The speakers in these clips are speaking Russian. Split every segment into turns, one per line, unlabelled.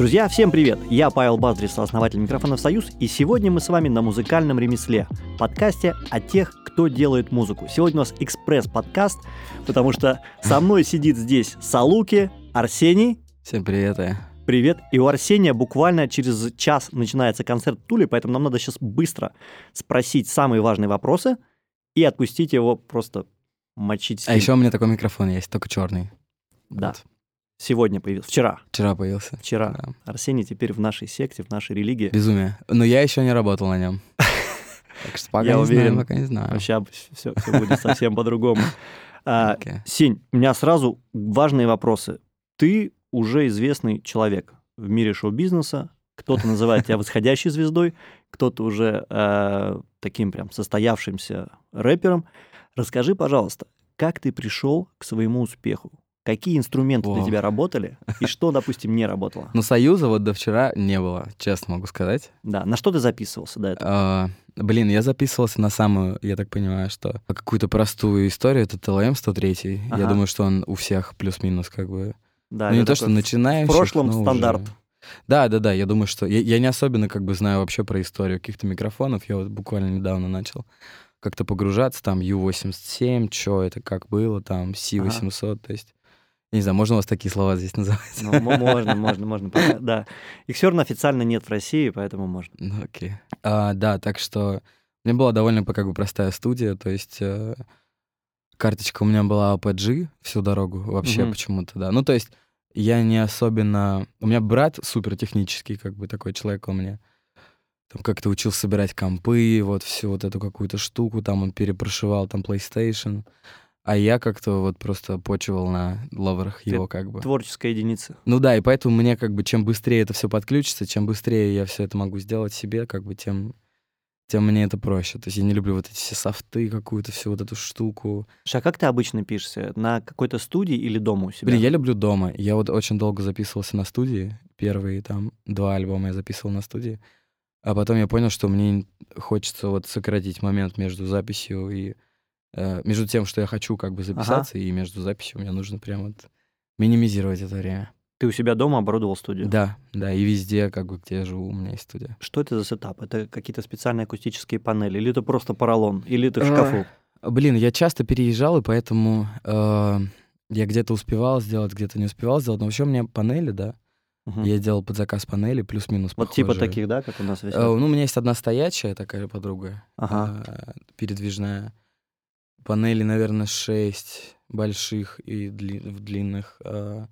Друзья, всем привет! Я Павел Базрис, основатель микрофонов «Союз», и сегодня мы с вами на музыкальном ремесле, подкасте о тех, кто делает музыку. Сегодня у нас экспресс-подкаст, потому что со мной сидит здесь Салуки, Арсений.
Всем привет, э.
Привет. И у Арсения буквально через час начинается концерт Тули, поэтому нам надо сейчас быстро спросить самые важные вопросы и отпустить его просто мочить.
А еще у меня такой микрофон есть, только черный.
Да.
Вот.
Сегодня появился. Вчера.
Вчера появился.
Вчера.
Да.
Арсений теперь в нашей секте, в нашей религии.
Безумие. Но я еще не работал на нем. Так что пока
Я
не
уверен.
знаю, пока не знаю.
Вообще все, будет совсем по-другому. А. Сень, у меня сразу важные вопросы. Ты уже известный человек в мире шоу-бизнеса. Кто-то называет тебя восходящей звездой, кто-то уже э, таким прям состоявшимся рэпером. Расскажи, пожалуйста, как ты пришел к своему успеху? Какие инструменты для
Вау.
тебя работали и что, допустим, не работало?
Но Союза вот до вчера не было, честно могу сказать.
Да, на что ты записывался до этого?
А, блин, я записывался на самую, я так понимаю, что какую-то простую историю, это ТЛМ 103.
Ага.
Я думаю, что он у всех плюс-минус как бы...
Да,
ну, не то, что начинающих,
В прошлом
но уже-
стандарт.
Да, да, да, я думаю, что... Я, я не особенно как бы знаю вообще про историю каких-то микрофонов. Я вот буквально недавно начал как-то погружаться, там U87, что это, как было, там C800, то есть... Я не знаю, можно у вас такие слова здесь называть?
Ну, мо- можно, можно, можно. Да. Их все равно официально нет в России, поэтому можно.
Ну, окей. А, да, так что у меня была довольно как бы простая студия, то есть э, карточка у меня была APG всю дорогу вообще
Мгм.
почему-то, да. Ну, то есть я не особенно... У меня брат супер технический, как бы такой человек у меня. Там как-то учил собирать компы, вот всю вот эту какую-то штуку, там он перепрошивал там PlayStation. А я как-то вот просто почивал на лаврах
Ты
его как бы.
Творческая единица.
Ну да, и поэтому мне как бы чем быстрее это все подключится, чем быстрее я все это могу сделать себе, как бы тем, тем мне это проще. То есть я не люблю вот эти все софты, какую-то всю вот эту штуку.
Слушай, а как ты обычно пишешься? На какой-то студии или дома у себя?
Блин, я люблю дома. Я вот очень долго записывался на студии. Первые там два альбома я записывал на студии. А потом я понял, что мне хочется вот сократить момент между записью и... э, между тем, что я хочу как бы записаться, и между записью мне нужно прям вот минимизировать это время.
Ты у себя дома оборудовал студию?
Да, да, и везде, как бы, где я живу, у меня есть студия.
Что это за сетап? Это какие-то специальные акустические панели? Или это просто поролон? Или это в
А,
шкафу?
Блин, я часто переезжал, и поэтому э, я где-то успевал сделать, где-то не успевал сделать. Но вообще у меня панели, да.
Мгм.
Я делал под заказ панели, плюс-минус
Вот типа
похожие.
таких, да, как у нас висят?
Э, ну, у меня есть одна стоячая такая подруга,
Ага.
э, передвижная. Панели, наверное, шесть больших и дли- в длинных э,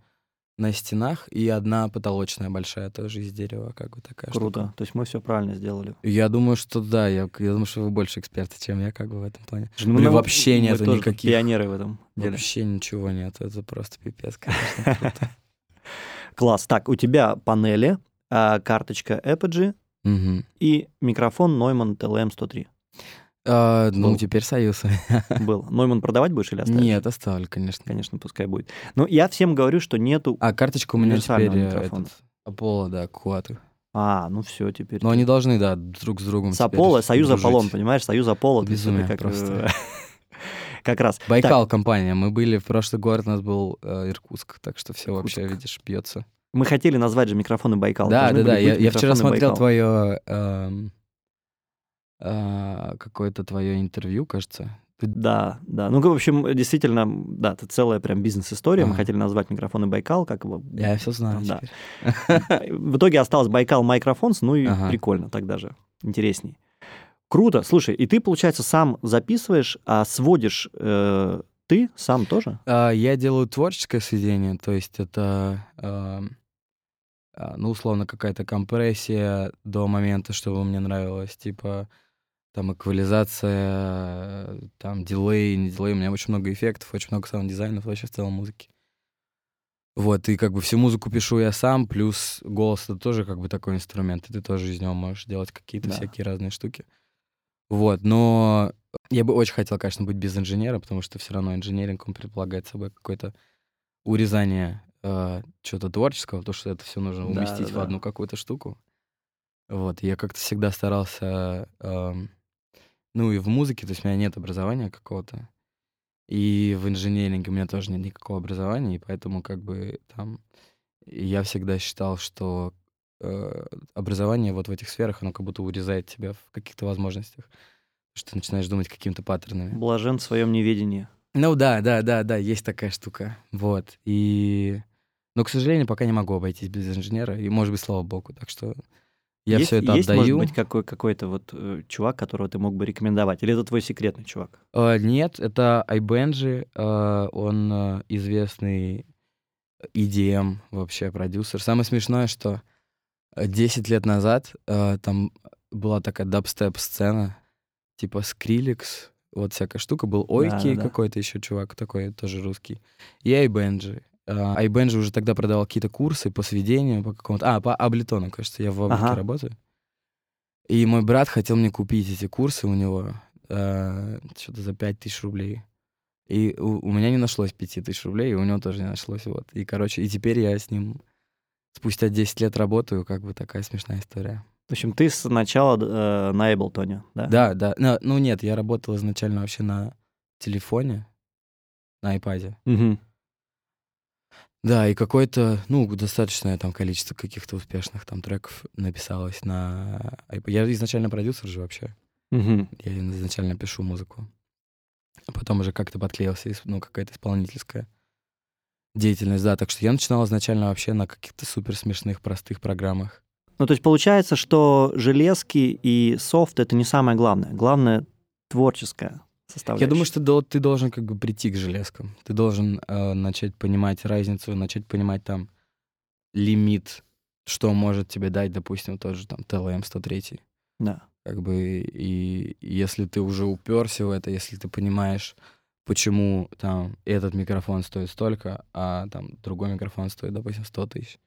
на стенах, и одна потолочная большая тоже из дерева, как бы такая штука.
Круто. То есть мы все правильно сделали.
Я думаю, что да, я, я думаю, что вы больше эксперты, чем я, как бы в этом плане.
Ну,
Блин,
мы-
вообще
мы
нету
тоже
никаких-
Пионеры в этом деле.
Вообще ничего нет, это просто пипец, конечно.
Класс. Так, у тебя панели, а, карточка Apogee и микрофон Neumann TLM-103.
А, Ну,
Был.
теперь союз.
Был. Neumann продавать будешь или оставишь?
Нет, оставлю, конечно.
Конечно, пускай будет. Но я всем говорю, что нету...
А карточка у меня теперь э, этот, Apollo, да, Куаты.
А, ну все, теперь.
Но они должны, да, друг с другом
С Apollo, Союз. Аполлон, понимаешь? Союз Apollo.
Безумие
как,
просто.
э, Как раз.
Байкал компания. Мы были в прошлый год, у нас был э, Иркутск, так что все вообще,
Иркутск.
видишь, бьется.
Мы хотели назвать же микрофоны Байкал.
Да,
Должны
да, да. Я, я вчера смотрел
Байкал.
твое эм, э, какое-то твое интервью, кажется. Ты-
Да, да. Ну, в общем, действительно, да, это целая прям бизнес-история. Мы
Ага.
хотели назвать микрофоны Байкал, как его...
Я все знаю.
Да. В итоге осталось Байкал Microphones, ну и
Ага.
прикольно, так даже интересней. Круто. Слушай, и ты, получается, сам записываешь, а сводишь э, ты сам тоже?
А, Я делаю творческое сведение, то есть это, а, ну, условно, какая-то компрессия до момента, чтобы мне нравилось, типа, там, эквализация, э, там, дилей, не дилей. У меня очень много эффектов, очень много саунд-дизайнов вообще в целом музыки. Вот, и как бы всю музыку пишу я сам, плюс голос — это тоже как бы такой инструмент, и ты тоже из него можешь делать какие-то
Да.
всякие разные штуки. Вот, но я бы очень хотел, конечно, быть без инженера, потому что все равно инженеринг, он предполагает собой какое-то урезание э, чего-то творческого, то, что это все нужно уместить
да,
в
да.
одну какую-то штуку. Вот, я как-то всегда старался, эм, ну и в музыке, то есть у меня нет образования какого-то, и в инженеринге у меня тоже нет никакого образования, и поэтому как бы там я всегда считал, что э, образование вот в этих сферах, оно как будто урезает тебя в каких-то возможностях. Что ты начинаешь думать какими-то паттернами.
Блажен в своем неведении.
Ну да, да, да, да, есть такая штука. Вот. И... Но, к сожалению, пока не могу обойтись без инженера. И, может быть, слава богу. Так что я
есть,
все это
есть,
отдаю.
может быть, какой, какой-то вот э, чувак, которого ты мог бы рекомендовать? Или это твой секретный чувак?
Э, нет, это iBenji. Э, он э, известный EDM вообще продюсер. Самое смешное, что 10 лет назад э, там была такая дабстеп-сцена, типа Skrillex, вот всякая штука. Был Ойки
Да-да-да.
какой-то еще чувак, такой тоже русский. И iBenji. А, iBenji уже тогда продавал какие-то курсы по сведению, по какому-то... А, по Аблетону, кажется, я в Аблике
Ага.
работаю. И мой брат хотел мне купить эти курсы у него э, что-то за 5000 рублей. И у, у меня не нашлось 5000 рублей, и у него тоже не нашлось. Вот. И, короче, и теперь я с ним спустя 10 лет работаю, как бы такая смешная история.
В общем, ты сначала э, на Эйблтоне, да?
Да, да. Ну, ну нет, я работал изначально вообще на телефоне, на iPad.
Мгм.
Да, и какое-то, ну, достаточное там количество каких-то успешных там треков написалось на. Я изначально продюсер же вообще.
Мгм.
Я изначально пишу музыку. А потом уже как-то подклеился, ну, какая-то исполнительская деятельность, да. Так что я начинал изначально вообще на каких-то супер смешных, простых программах.
Ну, то есть получается, что железки и софт — это не самое главное. Главное — творческая составляющая.
Я думаю, что дол- ты должен как бы прийти к железкам. Ты должен э, начать понимать разницу, начать понимать там лимит, что может тебе дать, допустим, тот же там TLM 103.
Да.
Как бы, и если ты уже уперся в это, если ты понимаешь, почему там этот микрофон стоит столько, а там другой микрофон стоит, допустим, 100 тысяч,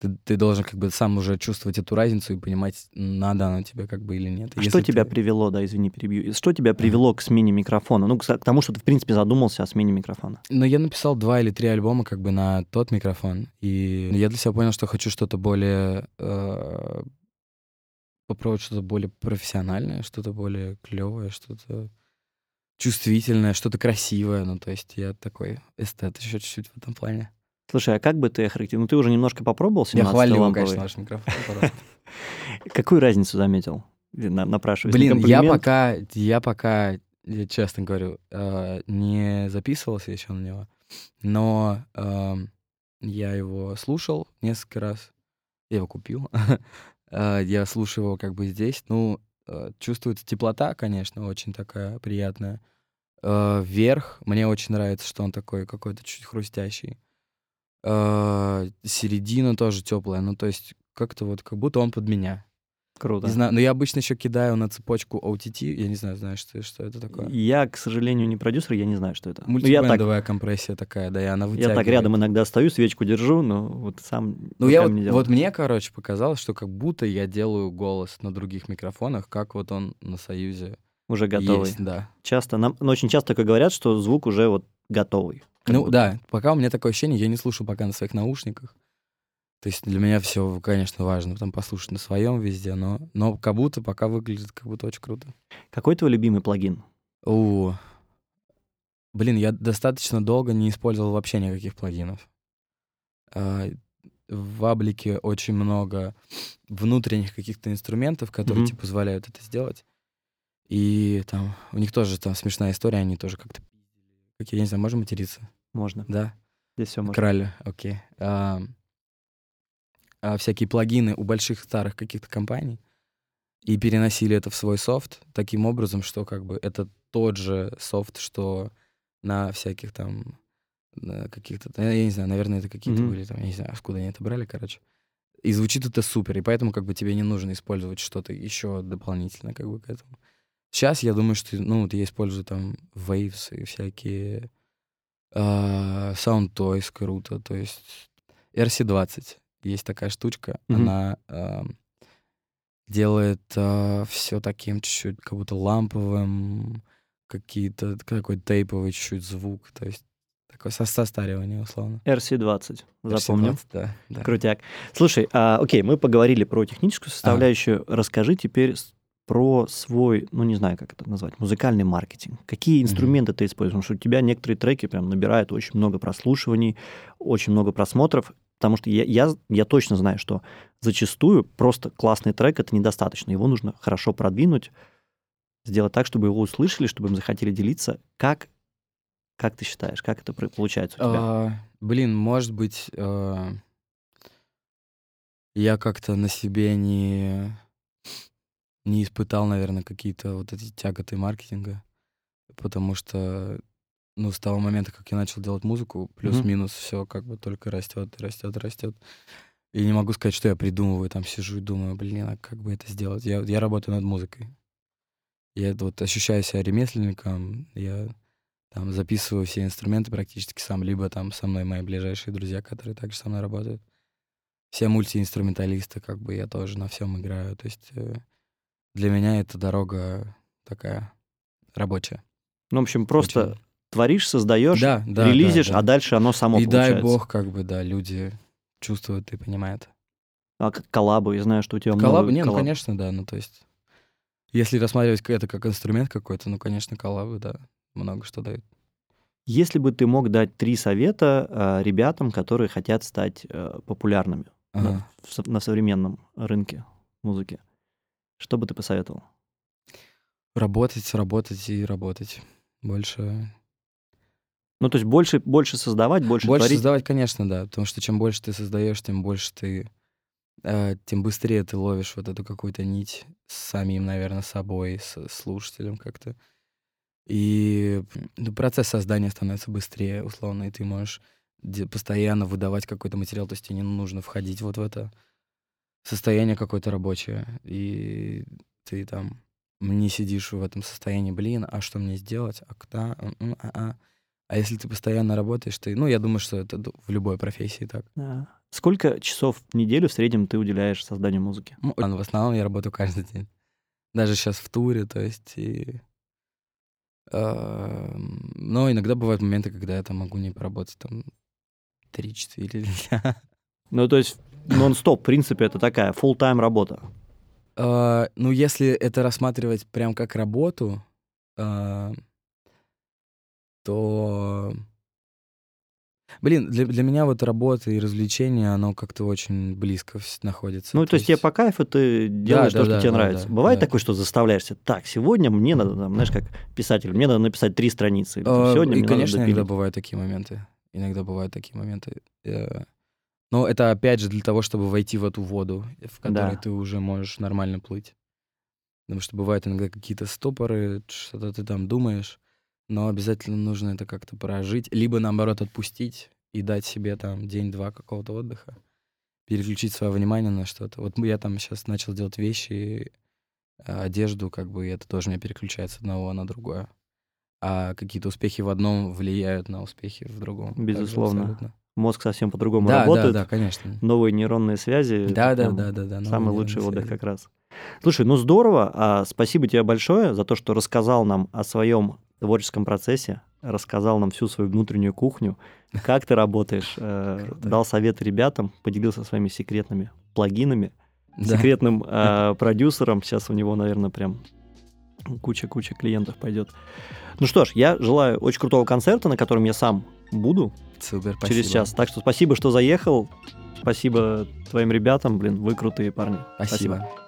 ты, ты должен как бы сам уже чувствовать эту разницу и понимать, надо оно тебе как бы или нет.
А
Если
что тебя
ты-
привело, да, извини, перебью, что тебя привело к смене микрофона? Ну, к к тому, что ты, в принципе, задумался о смене микрофона.
Ну, я написал два или три альбома как бы на тот микрофон, и я для себя понял, что хочу что-то более... э, попробовать что-то более профессиональное, что-то более клевое, что-то чувствительное, что-то красивое. Ну, то есть я такой эстет еще чуть-чуть в этом плане.
Слушай, а как бы ты охарактеризовал? Ну, ты уже немножко попробовал 17
Я хвалю,
ламповый.
конечно, ваш микрофон.
Какую разницу заметил? На- напрашиваюсь на
Блин, я пока, я пока, я честно говорю, э, не записывался еще на него, но эм, я его слушал несколько раз, я его купил, Э, я слушаю его как бы здесь, ну, э, чувствуется теплота, конечно, очень такая приятная. Э, Верх, мне очень нравится, что он такой какой-то чуть хрустящий. Э, Середина тоже теплая, ну, то есть как-то вот, как будто он под меня.
Круто.
Не знаю, но я обычно еще кидаю на цепочку OTT. Я не знаю, знаешь ты, что это такое?
Я, к сожалению, не продюсер, я не знаю, что это. Ну, я так,
компрессия такая, да, и она
я
вытягивает.
так рядом иногда стою, свечку держу, но вот сам
Ну, я вот,
руками не делаю.
вот мне, короче, показалось, что как будто я делаю голос на других микрофонах, как вот он на Союзе
уже готовый.
есть, да.
Часто, нам, ну, очень часто такое говорят, что звук уже вот готовый.
Ну,
будто.
да, пока у меня такое ощущение, я не слушаю пока на своих наушниках. То есть для меня все, конечно, важно там послушать на своем везде, но, но как будто пока выглядит как будто очень круто.
Какой твой любимый плагин?
У, блин, я достаточно долго не использовал вообще никаких плагинов. А, В Аблике очень много внутренних каких-то инструментов, которые
Мгм.
тебе позволяют это сделать. И там у них тоже там смешная история, они тоже как-то... Как, я не знаю, можем материться?
Можно.
Да?
Здесь все можно.
Крали, окей. А, а, всякие плагины у больших старых каких-то компаний и переносили это в свой софт таким образом, что как бы это тот же софт, что на всяких там каких-то, я не знаю, наверное, это какие-то
Мгм.
были там, я не знаю, откуда они это брали, короче. И звучит это супер, и поэтому как бы тебе не нужно использовать что-то еще дополнительно как бы к этому. Сейчас я думаю, что, ну, вот я использую там Waves и всякие а, Sound Toys круто, то есть RC20 есть такая штучка,
Мгм.
она ам, делает все таким чуть-чуть как будто ламповым, какие-то какой тейповый чуть-чуть звук, то есть такое со состаривание условно.
RC20. Запомним.
RC20, да, да.
Крутяк. Слушай, а, окей, мы поговорили про техническую составляющую. Расскажи теперь с- про свой, ну не знаю, как это назвать, музыкальный маркетинг. Какие инструменты ты используешь? Потому что у тебя некоторые треки прям набирают очень много прослушиваний, очень много просмотров. Потому что я, я, я точно знаю, что зачастую просто классный трек — это недостаточно. Его нужно хорошо продвинуть, сделать так, чтобы его услышали, чтобы им захотели делиться. Как, как ты считаешь, как это получается у тебя?
А, блин, может быть, а, я как-то на себе не, не испытал, наверное, какие-то вот эти тяготы маркетинга, потому что, ну, с того момента, как я начал делать музыку, плюс-минус все как бы только растет, растет, растет. И не могу сказать, что я придумываю, там сижу и думаю, блин, а как бы это сделать? Я, я работаю над музыкой. Я вот ощущаю себя ремесленником, я там записываю все инструменты практически сам, либо там со мной мои ближайшие друзья, которые также со мной работают. Все мультиинструменталисты, как бы я тоже на всем играю. То есть э, для меня эта дорога такая рабочая.
Ну, в общем, просто Очень... творишь, создаешь,
да, да,
релизишь,
да, да.
а дальше оно само
и
получается.
дай бог, как бы, да, люди чувствуют и понимают.
А как коллабы, я знаю, что у тебя
коллабы,
много
не,
коллаб.
ну, конечно, да, ну, то есть если рассматривать это как инструмент какой-то, ну, конечно, коллабы, да, много что дают.
Если бы ты мог дать три совета э, ребятам, которые хотят стать э, популярными ага. на, в, на современном рынке музыки, что бы ты посоветовал?
Работать, работать и работать. Больше...
Ну, то есть больше, больше создавать, больше,
больше
творить?
создавать, конечно, да. Потому что чем больше ты создаешь, тем больше ты э, тем быстрее ты ловишь вот эту какую-то нить с самим, наверное, собой, с слушателем как-то. И ну, процесс создания становится быстрее, условно, и ты можешь постоянно выдавать какой-то материал, то есть тебе не нужно входить вот в это состояние какое-то рабочее, и ты там не сидишь в этом состоянии, блин, а что мне сделать, а куда, а, а, а. а если ты постоянно работаешь, ты, ну, я думаю, что это в любой профессии так.
Да. Сколько часов в неделю в среднем ты уделяешь созданию музыки?
Ну, в основном я работаю каждый день. Даже сейчас в туре, то есть и... Э, но иногда бывают моменты, когда я там могу не поработать там 3-4 дня.
Ну, то есть нон-стоп, в принципе, это такая full-time работа.
Э, ну, если это рассматривать прям как работу, э, то Блин, для, для меня вот работа и развлечения, оно как-то очень близко находится.
Ну, то, то есть, тебе по кайфу ты делаешь да, то, да, что да, тебе да, нравится. Да, Бывает да. такое, что заставляешься, так, сегодня мне надо, там, знаешь, как писатель, мне надо написать три страницы.
А,
сегодня
и,
мне
конечно,
надо
иногда бывают такие моменты. Иногда бывают такие моменты. Э, но это, опять же, для того, чтобы войти в эту воду, в которой да. ты уже можешь нормально плыть. Потому что бывают иногда какие-то стопоры, что-то ты там думаешь, но обязательно нужно это как-то прожить, либо наоборот отпустить и дать себе там день-два какого-то отдыха, переключить свое внимание на что-то. Вот я там сейчас начал делать вещи, а, одежду, как бы, и это тоже меня переключает с одного на другое. А какие-то успехи в одном влияют на успехи в другом.
Безусловно. Мозг совсем по-другому
да,
работает.
Да, да, конечно.
Новые нейронные связи.
Да, да, да, да, да.
Самый лучший отдых связи. как раз. Слушай, ну здорово. А, спасибо тебе большое за то, что рассказал нам о своем творческом процессе, рассказал нам всю свою внутреннюю кухню, как ты работаешь, э, дал советы ребятам, поделился своими секретными плагинами, да. секретным э, продюсером. Сейчас у него, наверное, прям куча-куча клиентов пойдет. Ну что ж, я желаю очень крутого концерта, на котором я сам буду.
Супер,
спасибо. Через час. Так что спасибо, что заехал. Спасибо твоим ребятам, блин, вы крутые парни.
Спасибо. спасибо.